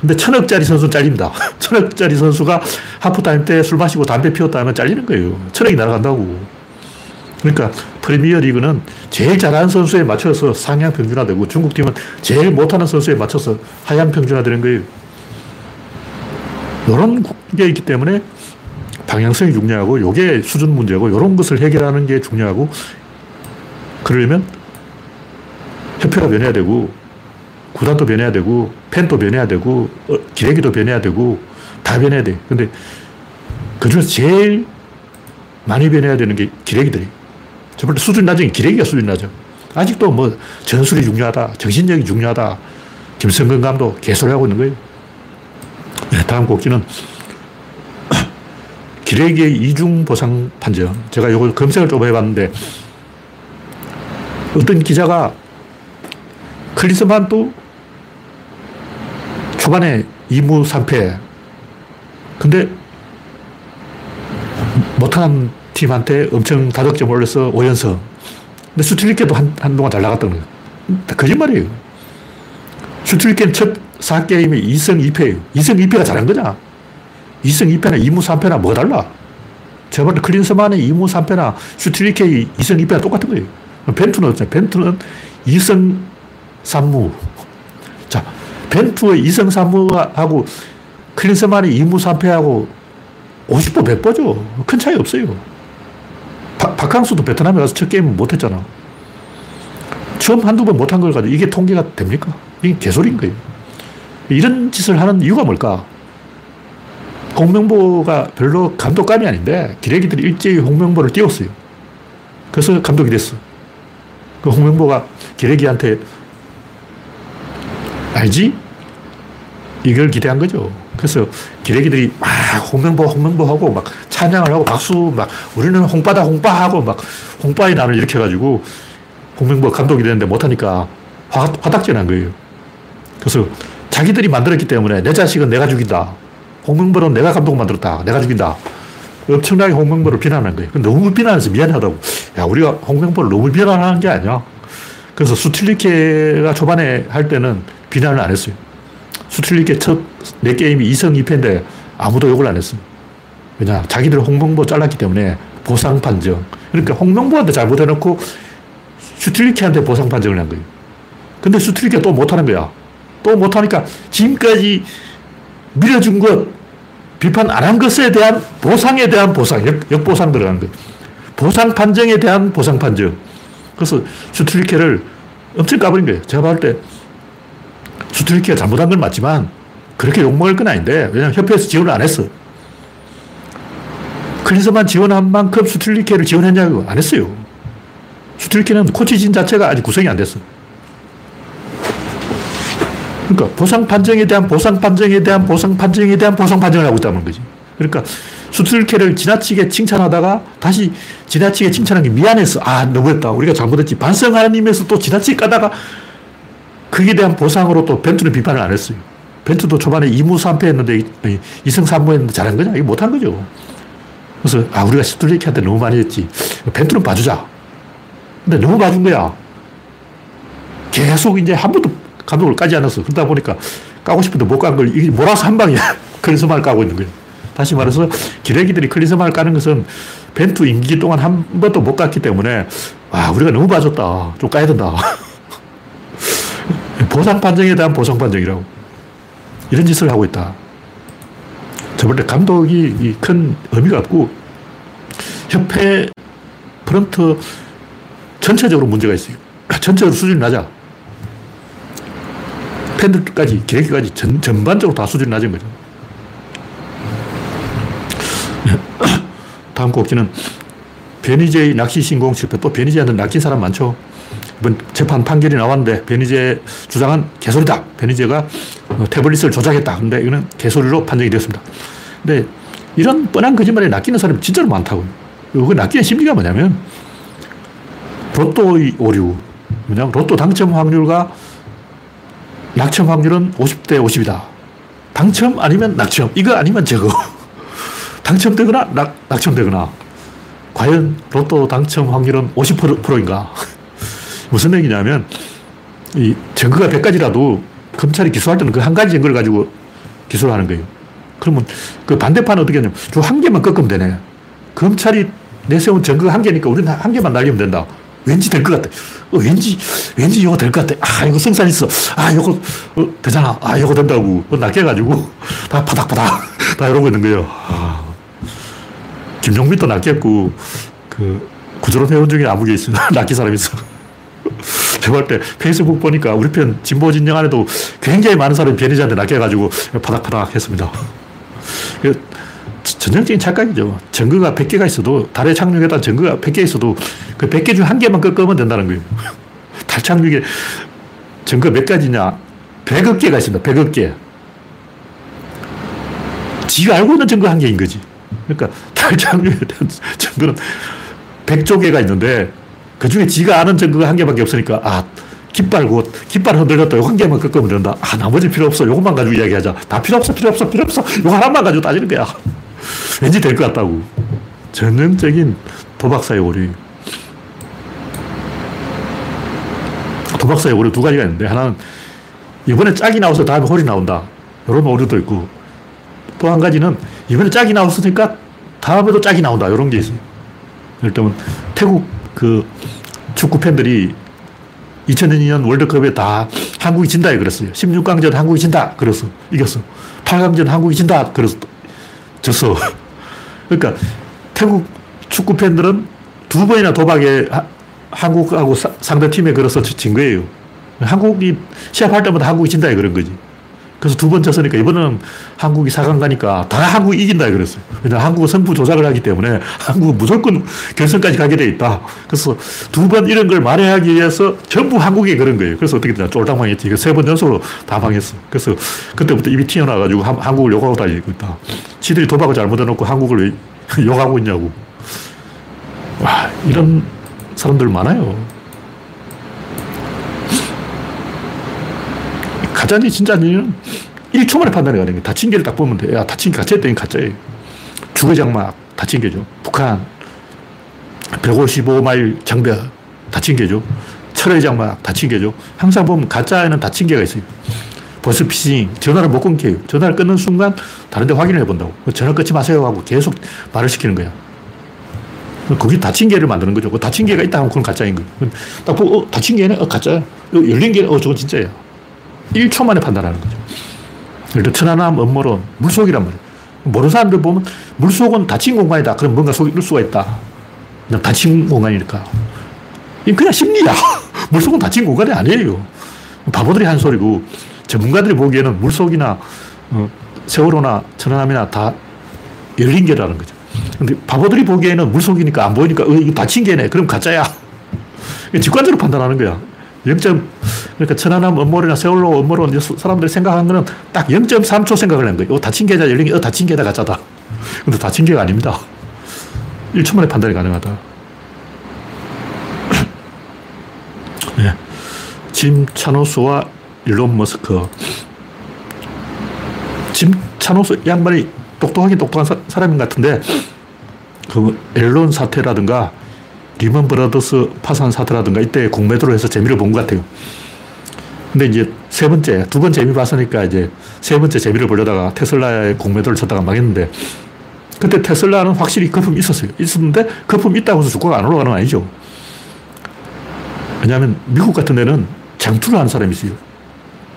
근데 천억짜리 선수 잘립니다. 천억짜리 선수가 하프타임 때 술 마시고 담배 피웠다 하면 잘리는 거예요. 천억이 날아간다고. 그러니까 프리미어 리그는 제일 잘하는 선수에 맞춰서 상향 평준화되고 중국 팀은 제일 못하는 선수에 맞춰서 하향 평준화되는 거예요. 이런 게 있기 때문에 방향성이 중요하고 요게 수준 문제고 이런 것을 해결하는 게 중요하고 그러려면 협회가 변해야 되고 구단도 변해야 되고 팬도 변해야 되고 어, 기레기도 변해야 되고 다 변해야 돼. 근데 그중에서 제일 많이 변해야 되는 게 기레기들이. 첫 번째 수준 낮은 게 기레기가 수준 낮아. 아직도 뭐 전술이 중요하다, 정신력이 중요하다. 김성근 감독 개소리하고 있는 거예요. 네, 다음 곡기는 기레기의 이중 보상 판정. 제가 이걸 검색을 좀 해봤는데 어떤 기자가 클리스만도 초반에 2무 3패. 근데 못하는 팀한테 엄청 다득점 올려서 5연승. 근데 슈틸리케도 한, 한동안 잘 나갔던 거예요. 거짓말이에요. 슈틸리케는 첫 4게임에 2승 2패예요. 2승 2패가 잘한 거냐? 2승 2패나 2무 3패나 뭐가 달라? 저번에 클린스만의 2무 3패나 슈틸리케의 2승 2패가 똑같은 거예요. 벤투는 어쩌 벤투는 2승 3무. 자, 벤투의 2승 3무하고 클린스만의 2무 3패하고 50보 100보죠. 큰 차이 없어요. 바, 박항수도 베트남에 가서 첫 게임 못했잖아. 처음 한두 번 못한 걸 가지고 이게 통계가 됩니까? 이게 개소리인 거예요. 이런 짓을 하는 이유가 뭘까? 홍명보가 별로 감독감이 아닌데 기레기들이 일제히 홍명보를 띄웠어요. 그래서 감독이 됐어. 그 홍명보가 기레기한테 알지? 이걸 기대한 거죠. 그래서 기레기들이 막 홍명보, 홍명보 하고 막 찬양을 하고 박수 막 우리는 홍바다, 홍바 하고 막 홍바의 날을 이렇게 해가지고 홍명보 감독이 되는데 못하니까 화, 화닥지 난 거예요. 그래서 자기들이 만들었기 때문에 내 자식은 내가 죽인다. 홍명보는 내가 감독 만들었다. 내가 죽인다. 엄청나게 홍명보를 비난한 거예요. 너무 비난해서 미안하다고. 야, 우리가 홍명보를 너무 비난하는 게 아니야. 그래서 수틸리케가 초반에 할 때는 비난을 안 했어요. 수틀리케 첫네 게임이 2승 2패인데 아무도 욕을 안 했습니다. 왜냐? 자기들 홍명보 잘랐기 때문에 보상 판정. 그러니까 홍명보한테 잘못해놓고 슈틸리케한테 보상 판정을 한 거예요. 근데 슈틸리케가 또 못하는 거야. 또 못하니까 지금까지 밀어준 것, 비판 안 한 것에 대한 보상에 대한 보상, 역, 역보상 들어간 거예요. 보상 판정에 대한 보상 판정. 그래서 슈틸리케를 엄청 까버린 거예요. 제가 봤을 때 슈틸리케가 잘못한 건 맞지만 그렇게 욕먹을 건 아닌데 왜냐하면 협회에서 지원을 안 했어. 클린스만 지원한 만큼 슈틸리케를 지원했냐고 안 했어요. 슈틸리케는 코치진 자체가 아직 구성이 안 됐어. 그러니까 보상 판정에 대한 보상 판정에 대한 보상 판정에 대한 보상 판정을 하고 있다는 거지. 그러니까 수틀케를 지나치게 칭찬하다가 다시 지나치게 칭찬한 게 미안해서 아 너무했다 우리가 잘못했지 반성하는 의미에서 또 지나치게 까다가 그에 대한 보상으로 또 벤투는 비판을 안 했어요. 벤투도 초반에 2무 3패 했는데 2승 3무 했는데 잘한 거냐? 이게 못한 거죠. 그래서 아 우리가 스툴리키한테 너무 많이 했지. 벤투는 봐주자. 근데 너무 봐준 거야. 계속 이제 한 번도 감독을 까지 않았어. 그러다 보니까 까고 싶은데 못 깐 걸 몰아서 한 방에 클린스만을 까고 있는 거예요. 다시 말해서 기레기들이 클린스만을 까는 것은 벤투 임기 동안 한 번도 못 깠기 때문에 아 우리가 너무 봐줬다. 좀 까야 된다. 보상 판정에 대한 보상 판정이라고. 이런 짓을 하고 있다. 저번에 감독이 큰 의미가 없고, 협회 프런트 전체적으로 문제가 있어요. 전체적으로 수준이 낮아. 팬들까지, 기획까지 전, 전반적으로 다 수준이 낮은 거죠. 다음 곡지는 베니제이 낚시 신공 실패. 또 베니제이한테 낚인 사람 많죠. 이번 재판 판결이 나왔는데 베니제 주장은 개소리다. 베니제가 어, 태블릿을 조작했다. 근데 이거는 개소리로 판정이 되었습니다. 근데 이런 뻔한 거짓말에 낚이는 사람이 진짜로 많다고요. 그 낚이는 심리가 뭐냐면 로또의 오류. 뭐냐면 로또 당첨 확률과 낙첨 확률은 50대 50이다. 당첨 아니면 낙첨. 이거 아니면 저거. 당첨되거나 낙, 낙첨되거나. 과연 로또 당첨 확률은 50%인가? 무슨 얘기냐면, 이 증거가 100가지라도 검찰이 기소할 때는 그 한 가지 증거를 가지고 기소를 하는 거예요. 그러면 그 반대판은 어떻게 하냐면, 한 개만 꺾으면 되네. 검찰이 내세운 증거가 한 개니까 우리는 한 개만 날리면 된다. 왠지 될 것 같아. 어, 왠지, 왠지 이거 될 것 같아. 아, 이거 성산 있어. 아, 이거 어, 되잖아. 아, 이거 된다고. 어, 낚여가지고 다 파닥파닥 다 이러고 있는 거예요. 아. 김종민도 낚였고, 그, 구조론 회원 중에 아무개 있으면 낚인 사람이 있어. 제가 볼때 페이스북 보니까 우리 편 진보 진영 안에도 굉장히 많은 사람이 변희자한테 낚여가지고 파닥파닥 했습니다. 전형적인 착각이죠. 증거가 100개가 있어도, 달에 착륙했다 증거가 100개 있어도 그 100개 중 한 개만 꺾으면 된다는 거예요. 달 착륙에 증거 몇 가지냐? 100억 개가 있습니다. 100억 개. 지가 알고 있는 증거 한 개인 거지. 그러니까 달 착륙에 대한 증거는 100조 개가 있는데 그 중에 지가 아는 증거가 한 개밖에 없으니까 아, 깃발 곧, 깃발 흔들렸다. 요 한 개만 꺾으면 된다. 아, 나머지 필요 없어. 요것만 가지고 이야기하자. 다 필요 없어, 필요 없어, 필요 없어. 요 하나만 가지고 따지는 거야. 왠지 될 것 같다고. 전형적인 도박사의 오류. 도박사의 오류 두 가지가 있는데, 하나는 이번에 짝이 나와서 다음에 홀이 나온다. 이런 오류도 있고, 또 한 가지는 이번에 짝이 나왔으니까 다음에도 짝이 나온다. 이런 게 있어요. 예를 들면, 태국 그 축구 팬들이 2002년 월드컵에 다 한국이 진다 그랬어요. 16강전 한국이 진다. 그래서 이겼어. 8강전 한국이 진다. 그래서 졌어. 그러니까 태국 축구 팬들은 두 번이나 도박에 하, 한국하고 사, 상대 팀에 걸어서 진 거예요. 한국이 시합할 때마다 한국이 진다 그런 거지. 그래서 두번 졌으니까 이번에는 한국이 4강 가니까 다 한국이 이긴다 그랬어요. 왜냐 한국은 승부 조작을 하기 때문에 한국은 무조건 결승까지 가게 돼 있다. 그래서 두 번 이런 걸 만회하기 위해서 전부 한국에 그런 거예요. 그래서 어떻게 되냐. 쫄딱 망했지. 세번 연속으로 다 망했어. 그래서 그때부터 입이 튀어나와가지고 한국을 욕하고 다니고 있다. 지들이 도박을 잘못해놓고 한국을 왜 욕하고 있냐고. 와, 이런 사람들 많아요. 가짜인지 진짜인지는 1초 만에 판단이 가는 거예요. 다친 게를 딱 보면 돼. 야, 다친 게 가짜였더니 가짜예요. 주거 장막, 다친 게죠. 북한, 155마일 장벽, 다친 게죠. 철의 장막, 다친 게죠. 항상 보면 가짜에는 다친 게가 있어요. 보스피싱, 전화를 못 끊게요. 전화를 끊는 순간 다른 데 확인을 해본다고. 전화 끊지 마세요 하고 계속 말을 시키는 거야. 거기 다친 개를 만드는 거죠. 그 다친 개가 있다 하면 그건 가짜인 거예요. 딱 보고, 어, 다친 개네? 어, 가짜야. 열린 개, 어, 저건 진짜야. 1초 만에 판단하는 거죠. 천안함 음모론, 물속이란 말이에요. 모르는 사람들 보면 물속은 닫힌 공간이다. 그럼 뭔가 있을 수가 있다. 그냥 닫힌 공간이니까. 그냥 심리야. 물속은 닫힌 공간이 아니에요. 바보들이 한 소리고 전문가들이 보기에는 물속이나 어, 세월호나 천안함이나 다 열린 개라는 거죠. 근데 바보들이 보기에는 물속이니까 안 보이니까 어, 이거 닫힌 개네. 그럼 가짜야. 직관적으로 판단하는 거야. 0. 그러니까 천안함 업무로나 세월호 업무로 사람들이 생각한 거는 딱 0.3초 생각을 한 거예요. 어, 다친 계좌 열린 게, 어, 다친 계좌 가짜다. 근데 다친 게가 아닙니다. 1초 만에 판단이 가능하다. 네. 짐 차노스와 일론 머스크. 짐 차노스 양반이 똑똑하긴 똑똑한 사, 사람인 것 같은데, 그 엔론 사태라든가 리먼 브라더스 파산 사태라든가 이때 공매도를 해서 재미를 본 것 같아요. 근데 이제 세 번째, 두 번 재미 봤으니까 이제 세 번째 재미를 보려다가 테슬라의 공매도를 쳤다가 망했는데 그때 테슬라는 확실히 거품이 있었어요. 있었는데 거품 있다고 해서 주가가 안 올라가는 건 아니죠. 왜냐하면 미국 같은 데는 장투를 하는 사람이 있어요.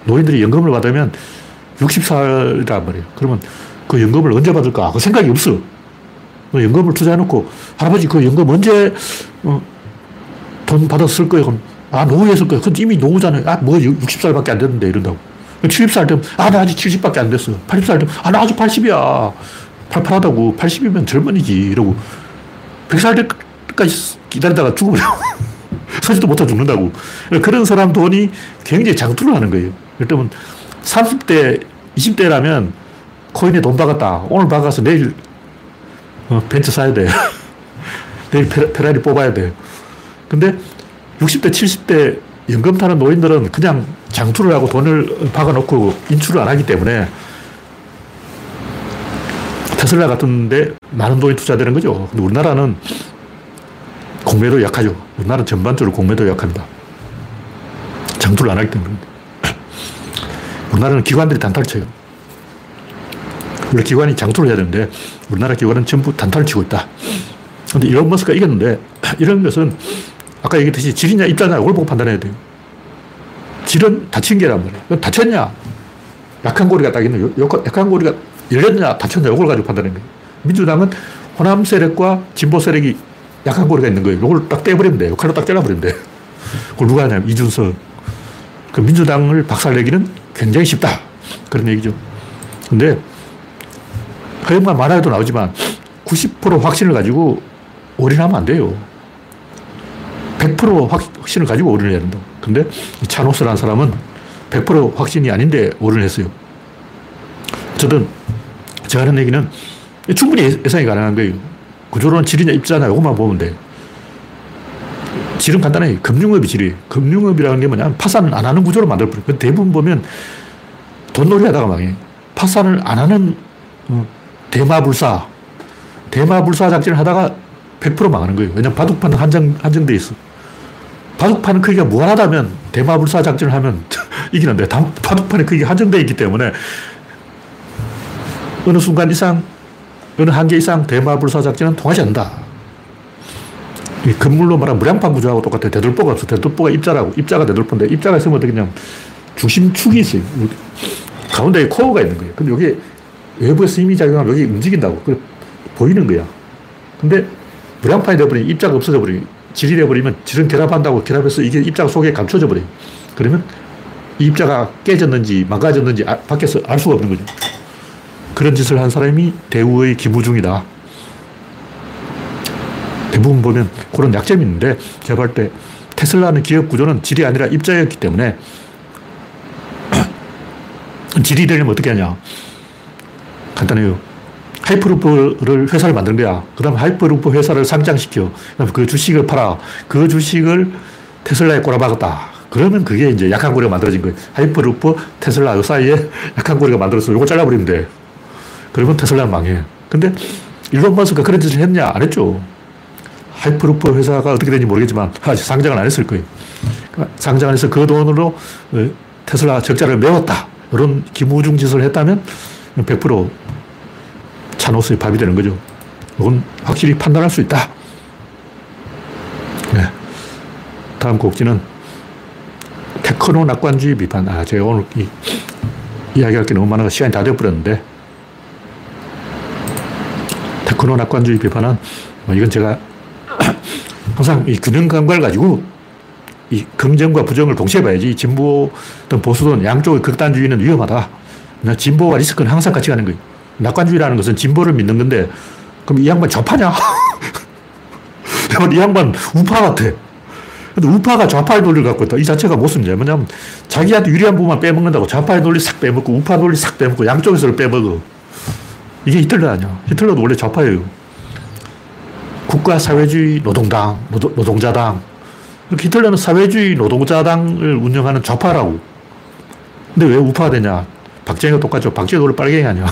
노인들이 연금을 받으면 60살이란 말이에요. 그러면 그 연금을 언제 받을까? 그 생각이 없어. 뭐 연금을 투자해놓고 할아버지 그 연금 언제 어, 돈쓸 거예요? 그럼 아 노후에 쓸 거예요. 근데 이미 노후잖아요. 아뭐 60살밖에 안 됐는데 이런다고. 70살 되면 아나 아직 70밖에 안 됐어. 80살 되면 아나 아직 80이야. 팔팔하다고 80이면 젊은이지 이러고 100살 때까지 기다리다가 죽으면 서지도 못하고 죽는다고. 그런 사람 돈이 굉장히 장투를 하는 거예요. 들면 30대, 20대라면 코인에 돈 박았다. 오늘 박아서 내일 어, 벤츠 사야 돼. 내일 페라리 뽑아야 돼. 근데 60대, 70대 연금 타는 노인들은 그냥 장투를 하고 돈을 박아놓고 인출을 안 하기 때문에 테슬라 같은데 많은 돈이 투자되는 거죠. 근데 우리나라는 공매도 약하죠. 우리나라는 전반적으로 공매도 약합니다. 장투를 안 하기 때문에. 우리나라는 기관들이 단타를 쳐요. 원래 기관이 장투를 해야 되는데 우리나라 기관은 전부 단타를 치고 있다. 근데 이런 머스크가 이겼는데 이런 것은 아까 얘기했듯이 질이냐 입자냐 이걸 보고 판단해야 돼요. 질은 닫힌 게란 말이에요. 닫혔냐? 약한 고리가 딱 있는, 요, 약한 고리가 열렸냐, 닫혔냐, 이걸 가지고 판단하는 거예요. 민주당은 호남 세력과 진보 세력이 약한 고리가 있는 거예요. 이걸 딱 떼버리면 돼요. 칼로 딱 잘라버리면 돼요. 그걸 누가 하냐면 이준석. 그 민주당을 박살내기는 굉장히 쉽다. 그런 얘기죠. 근데 허영만 만화에도 나오지만 90% 확신을 가지고 올인하면 안 돼요. 100% 확신을 가지고 올인을 해야 된다. 근데 차노스라는 사람은 100% 확신이 아닌데 올인을 했어요. 어쨌든 제가 하는 얘기는 충분히 예상이 가능한 거예요. 구조론은 질이냐 입자냐 이것만 보면 돼. 질은 간단해. 금융업이 질이. 금융업이라는 게 뭐냐면 파산을 안 하는 구조로 만들어버려. 그 대부분 보면 돈놀이 하다가 망해. 파산을 안 하는 어, 대마불사. 대마불사 작전을 하다가 100% 망하는 거예요. 왜냐면 바둑판은 한정, 한정돼 있어. 바둑판은 크기가 무한하다면 대마불사 작전을 하면 이기는데 바둑판의 크기가 한정되어 있기 때문에 어느 순간 이상, 어느 한계 이상 대마불사 작전은 통하지 않는다. 이 건물로 말하면 무량판 구조하고 똑같아요. 대들보가 없어. 대들보가 입자라고. 입자가 대들보인데 입자가 있으면 어떻게 냐 중심축이 있어요. 가운데에 코어가 있는 거예요. 근데 여기 외부에서 힘이 작용하면 여기 움직인다고. 보이는 거야. 근데 무량판이 되어버리니 입자가 없어져 버리니 질이 되어버리면 질은 결합한다고 결합해서 이게 입자가 속에 감춰져 버려요. 그러면 이 입자가 깨졌는지 망가졌는지 아, 밖에서 알 수가 없는 거죠. 그런 짓을 한 사람이 대우의 김우중이다. 대부분 보면 그런 약점이 있는데 제가 볼 때 테슬라는 기업 구조는 질이 아니라 입자였기 때문에 질이 되려면 어떻게 하냐. 간단해요. Hyperloop를 회사를 만든 거야. 그 다음 하이퍼루프 회사를 상장시켜. 그 주식을 팔아. 그 주식을 테슬라에 꼬라박았다. 그러면 그게 이제 약한 고리가 만들어진 거예요. 하이퍼루프, 테슬라 이 사이에 약한 고리가 만들어서 이거 잘라버리면 돼. 그러면 테슬라는 망해. 근데 일론 머스크가 그런 짓을 했냐? 안 했죠. 하이퍼루프 회사가 어떻게 되는지 모르겠지만 아직 상장을 안 했을 거예요. 그러니까 상장을 해서 그 돈으로 어, 테슬라 적자를 메웠다. 이런 김우중 짓을 했다면 100% 차노스의 밥이 되는 거죠. 이건 확실히 판단할 수 있다. 네. 다음 곡지는 테크노 낙관주의 비판. 아, 제가 오늘 이, 이야기할 게 너무 많아서 시간이 다 되어버렸는데, 테크노 낙관주의 비판은, 뭐 이건 제가 항상 이 균형 감각을 가지고 이 긍정과 부정을 동시에 봐야지 진보든 보수든 양쪽의 극단주의는 위험하다. 진보와 리스크는 항상 같이 가는 거예요. 낙관주의라는 것은 진보를 믿는 건데, 그럼 이 양반 좌파냐? 이 양반 우파 같아. 근데 우파가 좌파의 논리를 갖고 있다. 이 자체가 모습이냐. 뭐냐면 자기한테 유리한 부분만 빼먹는다고 좌파의 논리 싹 빼먹고 우파 논리 싹 빼먹고 양쪽에서 빼먹어. 이게 히틀러 아니야. 히틀러도 원래 좌파예요. 국가 사회주의 노동당, 노동, 자당 히틀러는 사회주의 노동자당을 운영하는 좌파라고. 근데 왜 우파가 되냐? 박정희가 똑같죠. 박정희가 원래 빨갱이 아니야.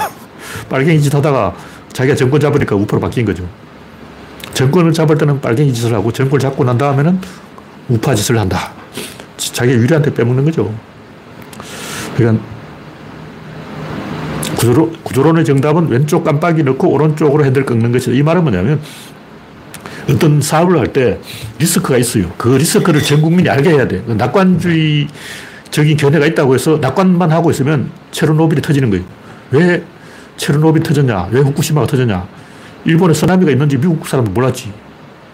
빨갱이 짓 하다가 자기가 정권 잡으니까 우파로 바뀐 거죠. 정권을 잡을 때는 빨갱이 짓을 하고 정권을 잡고 난 다음에는 우파 짓을 한다. 자기 유리한테 빼먹는 거죠. 그러니까 구조로, 구조론 의 정답은 왼쪽 깜빡이 넣고 오른쪽으로 핸들 꺾는 것이다. 이 말은 뭐냐면 어떤 사업을 할 때 리스크가 있어요. 그 리스크를 전 국민이 알게 해야 돼. 낙관주의적인 견해가 있다고 해서 낙관만 하고 있으면 체르노빌이 터지는 거예요. 왜 체르노빌 터졌냐? 왜 후쿠시마가 터졌냐? 일본에 쓰나미가 있는지 미국 사람은 몰랐지.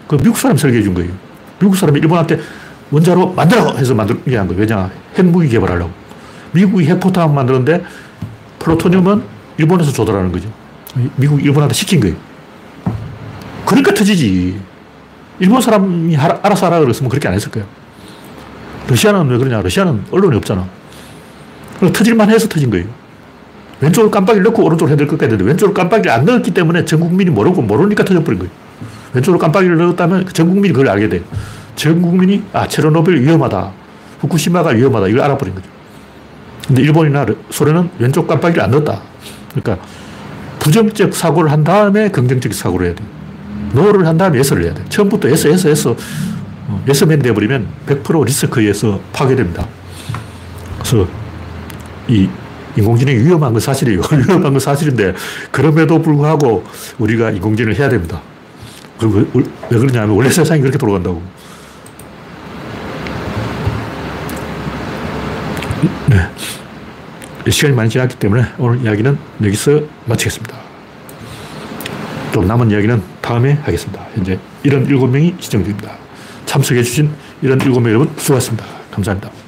그 미국 사람이 설계해 준 거예요. 미국 사람이 일본한테 원자로 만들어! 해서 만들게 한 거예요. 왜냐? 핵무기 개발하려고. 미국이 핵포탄 만드는데 플루토늄은 일본에서 조달하는 거죠. 미국이 일본한테 시킨 거예요. 그러니까 터지지. 일본 사람이 알아서 하라 그랬으면 그렇게 안 했을 거예요. 러시아는 왜 그러냐? 러시아는 언론이 없잖아. 터질만 해서 터진 거예요. 왼쪽을 깜빡이를 넣고 오른쪽으로 헤드를 꺾어야 되는데 왼쪽으로 깜빡이를 안 넣었기 때문에 전 국민이 모르고 모르니까 터져버린 거예요. 왼쪽으로 깜빡이를 넣었다면 전 국민이 그걸 알게 돼요. 전 국민이 아 체르노빌 위험하다. 후쿠시마가 위험하다. 이걸 알아버린 거죠. 근데 일본이나 소련은 왼쪽 깜빡이를 안 넣었다. 그러니까 부정적 사고를 한 다음에 긍정적 사고를 해야 돼. no를 한 다음에 yes를 해야 돼. 처음부터 yes, yes, yes. 예스맨 돼버리면 100% 리스크에 의해서 파괴됩니다. 그래서 이 인공지능이 위험한 건 사실이에요. 위험한 건 사실인데, 그럼에도 불구하고 우리가 인공지능을 해야 됩니다. 왜, 왜 그러냐면, 원래 세상이 그렇게 돌아간다고. 네. 시간이 많이 지났기 때문에 오늘 이야기는 여기서 마치겠습니다. 또 남은 이야기는 다음에 하겠습니다. 현재 77명이 시청 중입니다. 참석해주신 77명 여러분 수고하셨습니다. 감사합니다.